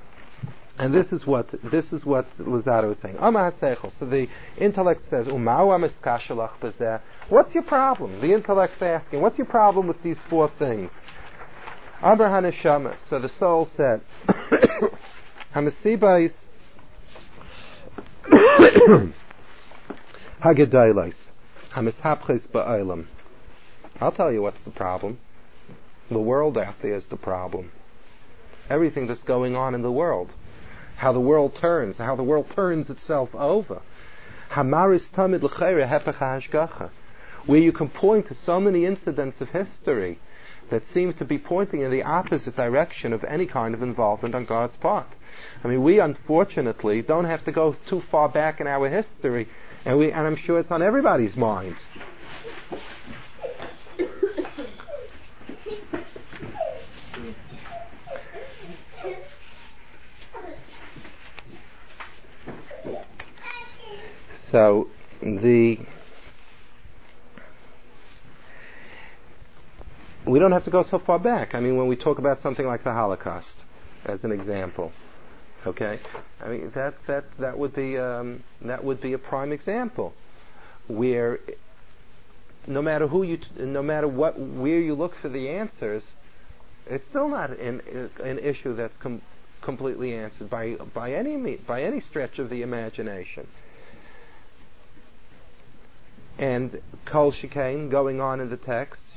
And this is what this is what Luzzatto is saying. So the intellect says, What's your problem? The intellect's asking, what's your problem with these four things? So the soul says, Hamasibais Hagedailis Hamishapches Ba'olam. I'll tell you what's the problem. The world out there is the problem. Everything that's going on in the world how the world turns, how the world turns itself over. Hamaris tamid hashgacha, where you can point to so many incidents of history that seem to be pointing in the opposite direction of any kind of involvement on God's part. I mean, we unfortunately don't have to go too far back in our history, and we, and I'm sure it's on everybody's mind. So the we don't have to go so far back. I mean, when we talk about something like the Holocaust, as an example, okay, I mean that that that would be um, that would be a prime example where no matter who you, no matter what, where you look for the answers, it's still not an, an issue that's com- completely answered by by any by any stretch of the imagination and kol shikain going on in the text.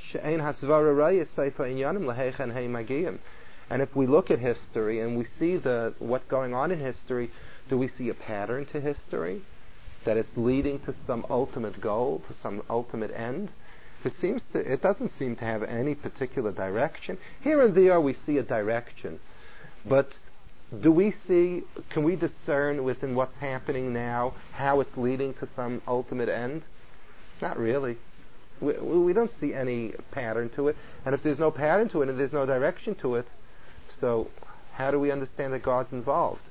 And if we look at history and we see the what's going on in history, do we see a pattern to history that it's leading to some ultimate goal, to some ultimate end? It seems to, it doesn't seem to have any particular direction. Here and there we see a direction, but do we see, can we discern within what's happening now how it's leading to some ultimate end? Not really. We, we don't see any pattern to it. And if there's no pattern to it and there's no direction to it, so how do we understand that God's involved?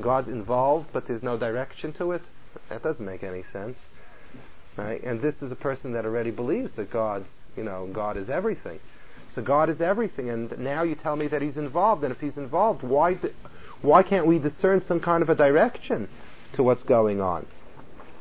God's involved, but there's no direction to it? That doesn't make any sense. Right? And this is a person that already believes that God's, you know, God is everything. So God is everything, and now you tell me that He's involved. And if He's involved, why, why can't we discern some kind of a direction to what's going on?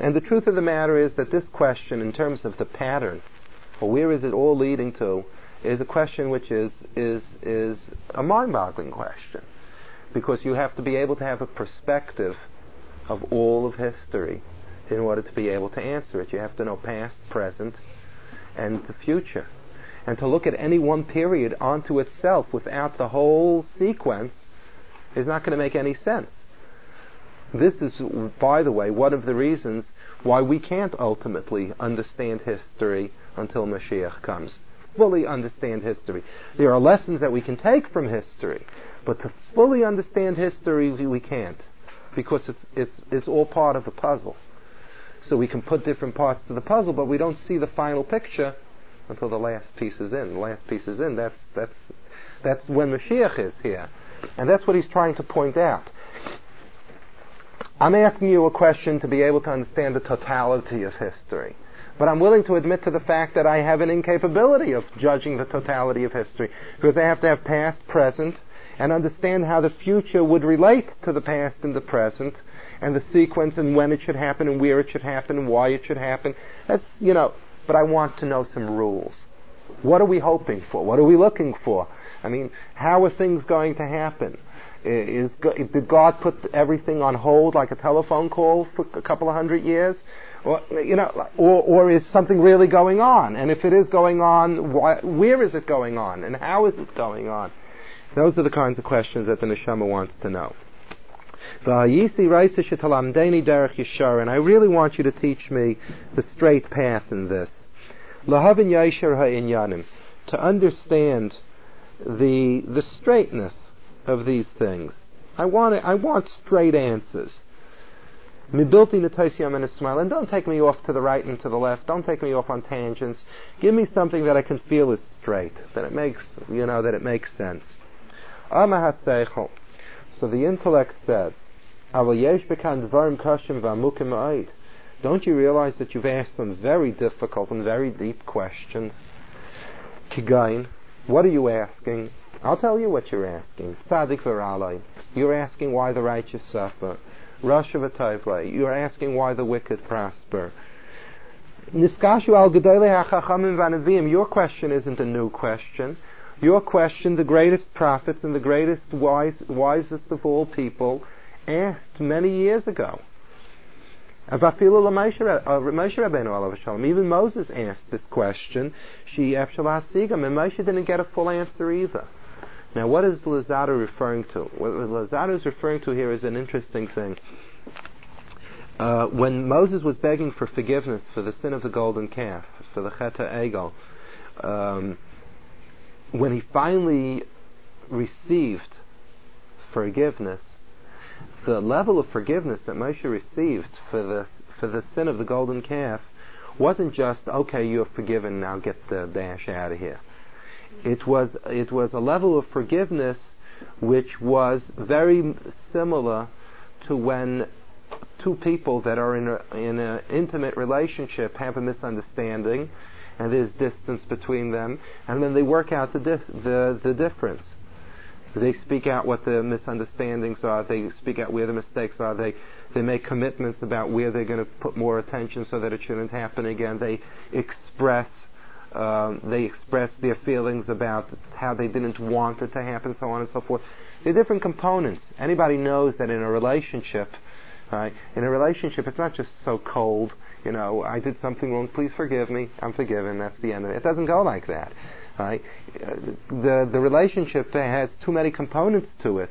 And the truth of the matter is that this question, in terms of the pattern, or where is it all leading to, is a question which is, is, is a mind-boggling question. Because you have to be able to have a perspective of all of history in order to be able to answer it. You have to know past, present, and the future. And to look at any one period onto itself without the whole sequence is not going to make any sense. This is, by the way, one of the reasons why we can't ultimately understand history until Mashiach comes. Fully understand history. There are lessons that we can take from history, but to fully understand history, we can't. Because it's, it's, it's all part of the puzzle. So we can put different parts to the puzzle, but we don't see the final picture until the last piece is in. The last piece is in. That's that's that's when Mashiach is here, and that's what he's trying to point out. I'm asking you a question to be able to understand the totality of history. But I'm willing to admit to the fact that I have an incapability of judging the totality of history because I have to have past, present, and understand how the future would relate to the past and the present and the sequence and when it should happen and where it should happen and why it should happen. That's, you know, but I want to know some rules. What are we hoping for? What are we looking for? I mean, how are things going to happen? Is, did God put everything on hold like a telephone call for a couple of hundred years? Or, you know, or, or is something really going on? And if it is going on, why, where is it going on? And how is it going on? Those are the kinds of questions that the neshama wants to know. And I really want you to teach me the straight path in this to understand the the straightness of these things. I want it, I want straight answers. And don't take me off to the right and to the left. Don't take me off on tangents. Give me something that I can feel is straight, that it makes, you know, that it makes sense. So the intellect says, don't you realize that you've asked some very difficult and very deep questions? Kigain, what are you asking? I'll tell you what you're asking. Tzadik v'ralai. You're asking why the righteous suffer. Rosh You're asking why the wicked prosper. Niskashu al vanavim. Your question isn't a new question. Your question, the greatest prophets and the greatest wise, wisest of all people asked many years ago. Uh, Even Moses asked this question. She and Moshe didn't get a full answer either. Now, what is Luzzatto referring to? What Luzzatto is referring to here is an interesting thing. Uh, when Moses was begging for forgiveness for the sin of the golden calf, for the Cheta Egel, um, when he finally received forgiveness, the level of forgiveness that Moshe received for the for the sin of the golden calf wasn't just okay, you're forgiven, now get the dash out of here. It was it was a level of forgiveness which was very similar to when two people that are in a, in an intimate relationship have a misunderstanding and there's distance between them and then they work out the the, the difference they speak out what the misunderstandings are. They speak out where the mistakes are. They they make commitments about where they're going to put more attention so that it shouldn't happen again. They express um, they express their feelings about how they didn't want it to happen, so on and so forth. They're different components. Anybody knows that in a relationship, Right? In a relationship, it's not just so cold. You know, I did something wrong. Please forgive me. I'm forgiven. That's the end of it. It doesn't go like that. Right? The the relationship has too many components to it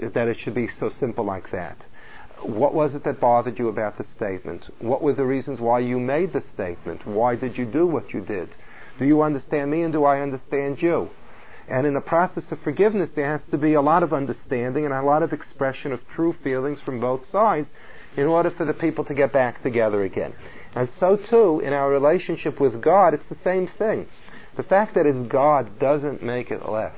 that it should be so simple like that. What was it that bothered you about the statement? What were the reasons why you made the statement? Why did you do what you did? Do you understand me and do I understand you? And in the process of forgiveness, there has to be a lot of understanding and a lot of expression of true feelings from both sides in order for the people to get back together again. And so too, in our relationship with God, it's the same thing. The fact that it's God doesn't make it less.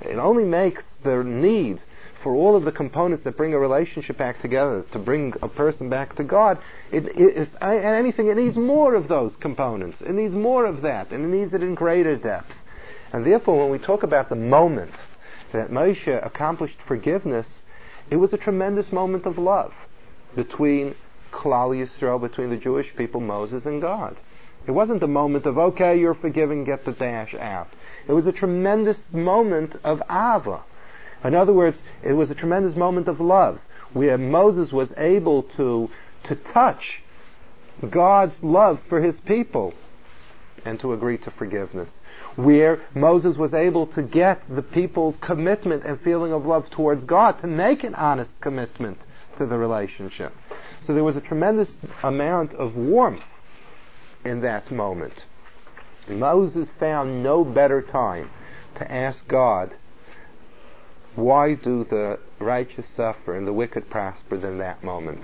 It only makes the need for all of the components that bring a relationship back together, to bring a person back to God, it, it, and anything, it needs more of those components. It needs more of that, and it needs it in greater depth. And therefore, when we talk about the moment that Moshe accomplished forgiveness, it was a tremendous moment of love between Klal Yisrael, between the Jewish people, Moses, and God. It wasn't a moment of, okay, you're forgiven, get the dash out. It was a tremendous moment of Ava, in other words, it was a tremendous moment of love where Moses was able to, to touch God's love for his people and to agree to forgiveness. Where Moses was able to get the people's commitment and feeling of love towards God to make an honest commitment to the relationship. So there was a tremendous amount of warmth in that moment. Moses found no better time to ask God why do the righteous suffer and the wicked prosper in that moment?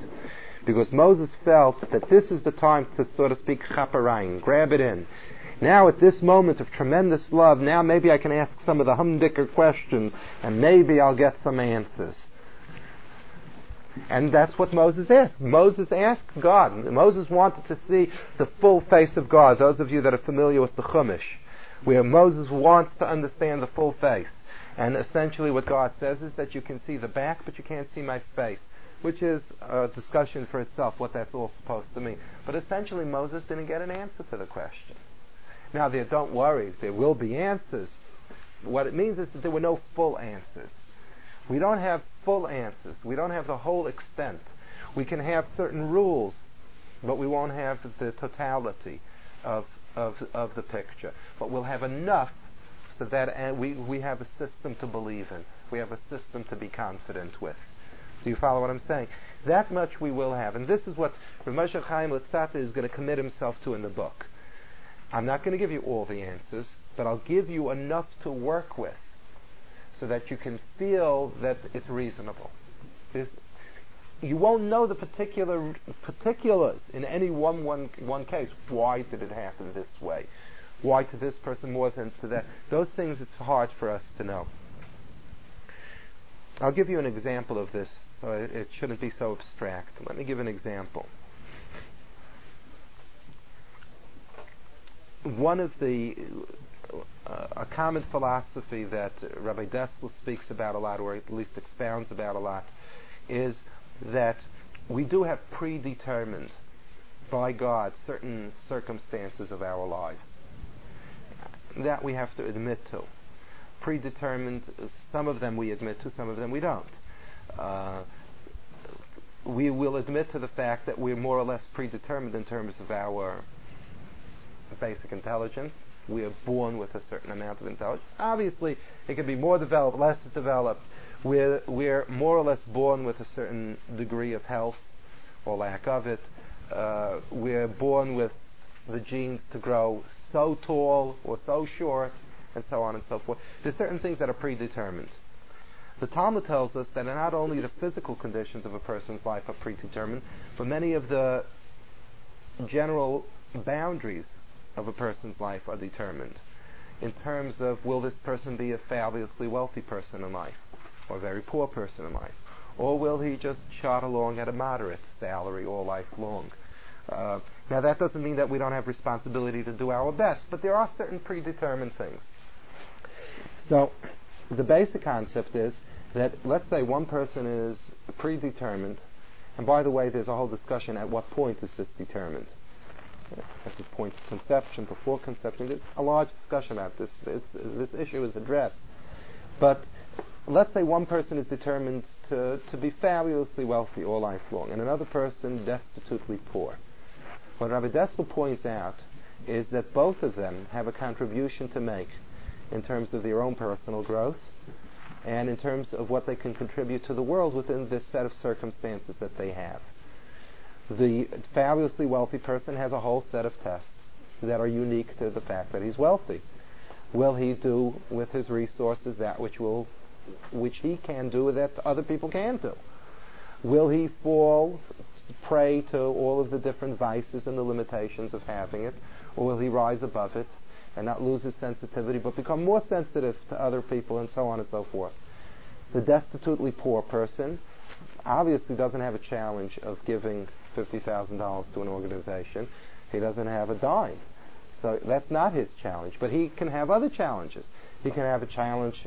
Because Moses felt that this is the time to, so to speak, chaparine, grab it in. Now at this moment of tremendous love, now maybe I can ask some of the humdicker questions and maybe I'll get some answers. And that's what Moses asked. Moses asked God. Moses wanted to see the full face of God. Those of you that are familiar with the Chumash, where Moses wants to understand the full face. And essentially what God says is that you can see the back, but you can't see my face, which is a discussion for itself, what that's all supposed to mean. But essentially Moses didn't get an answer to the question. Now there, don't worry, there will be answers. What it means is that there were no full answers. We don't have full answers. We don't have the whole extent. We can have certain rules, but we won't have the totality of, of, of the picture. But we'll have enough so that and we, we have a system to believe in. We have a system to be confident with. Do you follow what I'm saying? That much we will have. And this is what Rav Chaim Luzzatto is going to commit himself to in the book. I'm not going to give you all the answers, but I'll give you enough to work with so that you can feel that it's reasonable. You won't know the particular particulars in any one, one, one case. Why did it happen this way? Why to this person more than to that. Those things it's hard for us to know. I'll give you an example of this, so it, shouldn't be so abstract. Let me give an example. One of the uh, a common philosophy that Rabbi Dessler speaks about a lot, or at least expounds about a lot, is that we do have predetermined by God certain circumstances of our lives that we have to admit to. Predetermined, some of them we admit to, some of them we don't. Uh, we will admit to the fact that we're more or less predetermined in terms of our basic intelligence. We are born with a certain amount of intelligence. Obviously, it can be more developed, less developed. We're, we're more or less born with a certain degree of health or lack of it. Uh, we're born with the genes to grow so tall or so short, and so on and so forth. There's certain things that are predetermined. The Talmud tells us that not only the physical conditions of a person's life are predetermined, but many of the general boundaries of a person's life are determined. In terms of will this person be a fabulously wealthy person in life, or a very poor person in life, or will he just chart along at a moderate salary all life long? Uh, now that doesn't mean that we don't have responsibility to do our best, but there are certain predetermined things. So the basic concept is that let's say one person is predetermined, and by the way, there's a whole discussion at what point is this determined. At the point of conception, before conception, there's a large discussion about this. It's, this issue is addressed. But let's say one person is determined to, to be fabulously wealthy all life long, and another person destitutely poor. What Rabbi Dessler points out is that both of them have a contribution to make in terms of their own personal growth and in terms of what they can contribute to the world within this set of circumstances that they have. The fabulously wealthy person has a whole set of tests that are unique to the fact that he's wealthy. Will he do with his resources that which will which he can do that other people can't do? Will he fall prey to all of the different vices and the limitations of having it, or will he rise above it and not lose his sensitivity, but become more sensitive to other people and so on and so forth? The destitutely poor person obviously doesn't have a challenge of giving $50,000 to an organization. He doesn't have a dime. So that's not his challenge. But he can have other challenges. He can have a challenge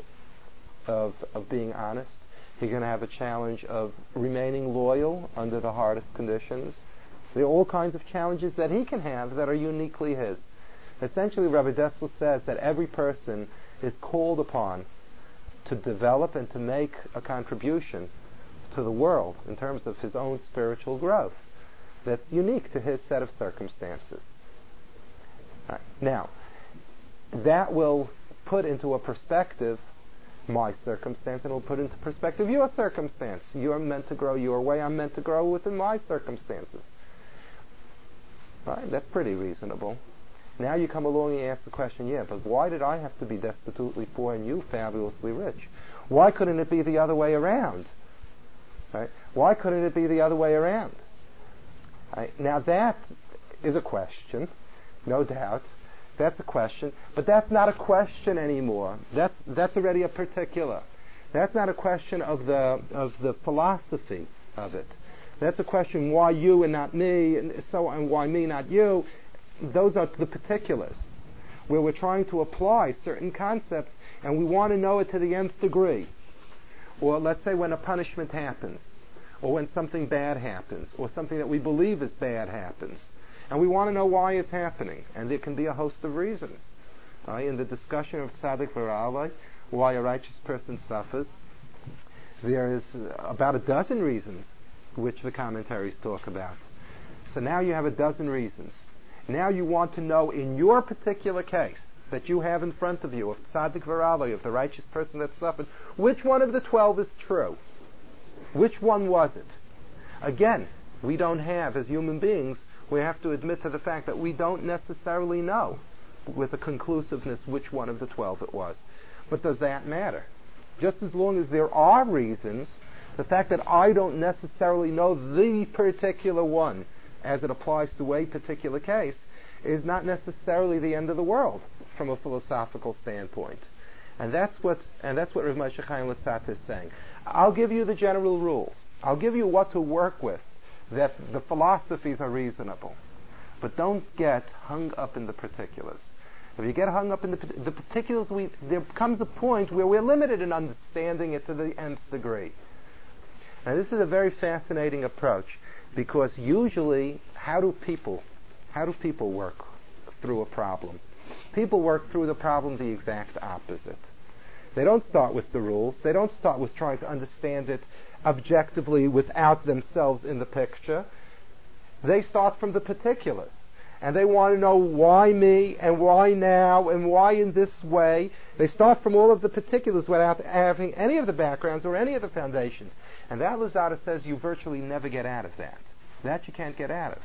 of, of being honest. He to have a challenge of remaining loyal under the hardest conditions. There are all kinds of challenges that he can have that are uniquely his. Essentially, Rabbi Dessler says that every person is called upon to develop and to make a contribution to the world in terms of his own spiritual growth that's unique to his set of circumstances. Right. Now, that will put into a perspective my circumstance and will put into perspective your circumstance. You're meant to grow your way, I'm meant to grow within my circumstances. Right? That's pretty reasonable. Now you come along and you ask the question, yeah, but why did I have to be destitutely poor and you fabulously rich? Why couldn't it be the other way around? Right? Why couldn't it be the other way around? Right? Now that is a question, no doubt. That's a question, but that's not a question anymore. That's that's already a particular. That's not a question of the of the philosophy of it. That's a question why you and not me, and so and why me not you. Those are the particulars, where we're trying to apply certain concepts and we want to know it to the nth degree. Or let's say when a punishment happens, or when something bad happens, or something that we believe is bad happens. And we want to know why it's happening. And there can be a host of reasons. Right? In the discussion of tzaddik v'ra'alai, why a righteous person suffers, there is about a dozen reasons which the commentaries talk about. So now you have a dozen reasons. Now you want to know in your particular case that you have in front of you of tzaddik v'ra'alai, of the righteous person that suffered, which one of the twelve is true? Which one was it? Again, we don't have, as human beings, we have to admit to the fact that we don't necessarily know with a conclusiveness which one of the twelve it was. But does that matter? Just as long as there are reasons, the fact that I don't necessarily know the particular one as it applies to a particular case is not necessarily the end of the world from a philosophical standpoint. And that's what what Rav Moshe Chaim Luzzatto is saying. I'll give you the general rules. I'll give you what to work with that the philosophies are reasonable. But don't get hung up in the particulars. If you get hung up in the, the particulars, we, there comes a point where we're limited in understanding it to the nth degree. Now, this is a very fascinating approach because usually, how do people, how do people work through a problem? People work through the problem the exact opposite. They don't start with the rules. They don't start with trying to understand it objectively without themselves in the picture. They start from the particulars. And they want to know why me and why now and why in this way. They start from all of the particulars without having any of the backgrounds or any of the foundations. And that Luzzatto says you virtually never get out of that. That you can't get out of.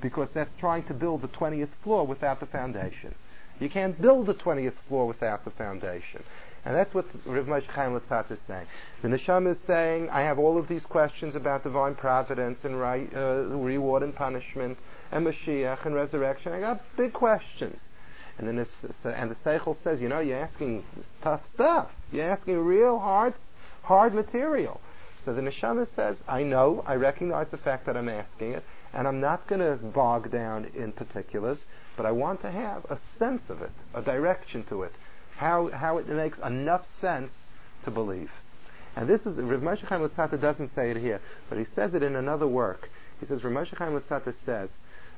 Because that's trying to build the 20th floor without the foundation. You can't build the 20th floor without the foundation. And that's what Rav Moshe Chaim Luzzatto is saying. The Neshama is saying, I have all of these questions about divine providence and right, uh, reward and punishment and Mashiach and resurrection. I got big questions. And then this, and the Seichel says, you know, you're asking tough stuff. You're asking real hard, hard material. So the Neshama says, I know, I recognize the fact that I'm asking it, and I'm not going to bog down in particulars, but I want to have a sense of it, a direction to it, how, how it makes enough sense to believe. And this is, Rav Moshe Chaim Luzzatto doesn't say it here, but he says it in another work. He says, Rav Moshe Chaim Luzzatto says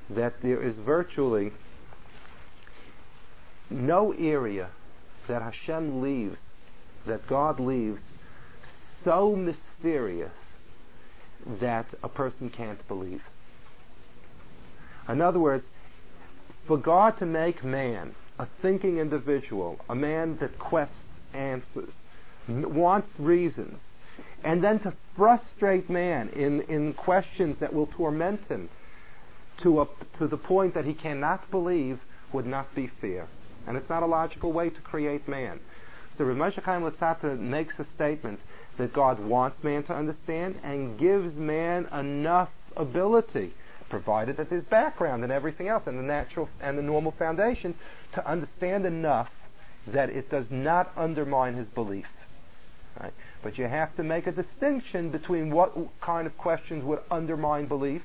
that there is virtually no area that Hashem leaves, that God leaves, so mysterious that a person can't believe. In other words, for God to make man a thinking individual, a man that quests answers, hmm. wants reasons, and then to frustrate man in, in questions that will torment him to, a, to the point that he cannot believe would not be fair. And it's not a logical way to create man. So Rav Moshe Chaim makes a statement that God wants man to understand and gives man enough ability, provided that there's background and everything else and the natural and the normal foundation, to understand enough that it does not undermine his belief. Right? But you have to make a distinction between what kind of questions would undermine belief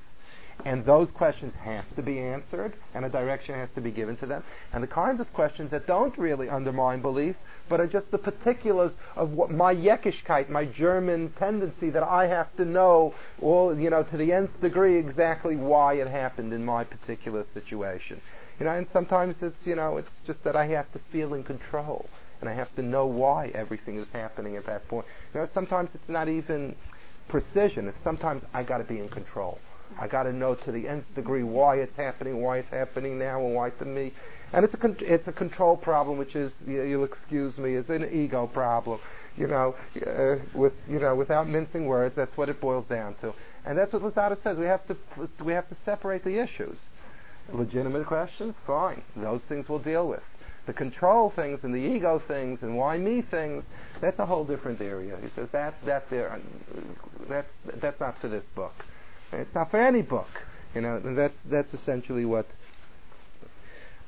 and those questions have to be answered, and a direction has to be given to them. And the kinds of questions that don't really undermine belief, but are just the particulars of what my Yekishkeit, my German tendency that I have to know all, you know, to the nth degree exactly why it happened in my particular situation. You know, and sometimes it's, you know, it's just that I have to feel in control. And I have to know why everything is happening at that point. You know, sometimes it's not even precision. It's sometimes I gotta be in control. I got to know to the nth degree why it's happening, why it's happening now, and why to me. And it's a con- it's a control problem, which is you'll excuse me, is an ego problem. You know, uh, with you know, without mincing words, that's what it boils down to. And that's what Luzzatto says. We have to we have to separate the issues. Legitimate questions, fine. Those things we'll deal with. The control things and the ego things and why me things, that's a whole different area. He says that that there, that's that's not for this book. It's not for any book. You know, that's that's essentially what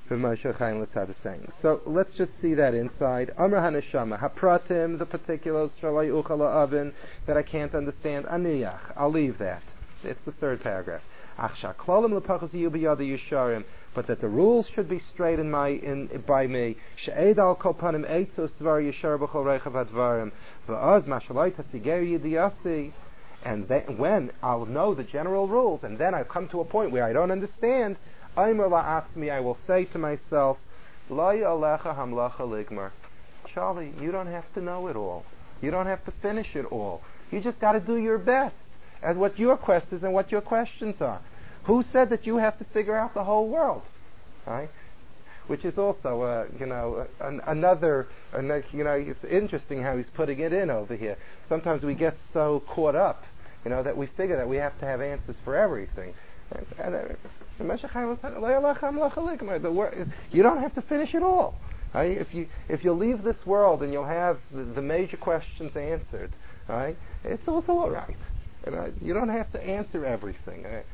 Moshe Chaim Luzzatto is saying. So let's just see that inside. Amr Haneshama, Hapratim, the particulars, Shalai Uchala Oven, that I can't understand. Aniyach, I'll leave that. It's the third paragraph. Achsha Klolim Lepachas Yubiyada Yisharim, but that the rules should be straight in my in by me. She'ed al kopanim eitzu svar yishar b'chol rechav advarim. V'az mashalai tasiger yidiyasi and then, when I'll know the general rules, and then I've come to a point where I don't understand, I will say to myself. Charlie, you don't have to know it all. You don't have to finish it all. You just got to do your best at what your quest is and what your questions are. Who said that you have to figure out the whole world? Right? Which is also, uh, you know, an, another, another, you know, it's interesting how he's putting it in over here. Sometimes we get so caught up you know, that we figure that we have to have answers for everything. Uh, you don't have to finish it all. Right? If you if you leave this world and you'll have the, the major questions answered, right? It's also all right. You, know, you don't have to answer everything. Right?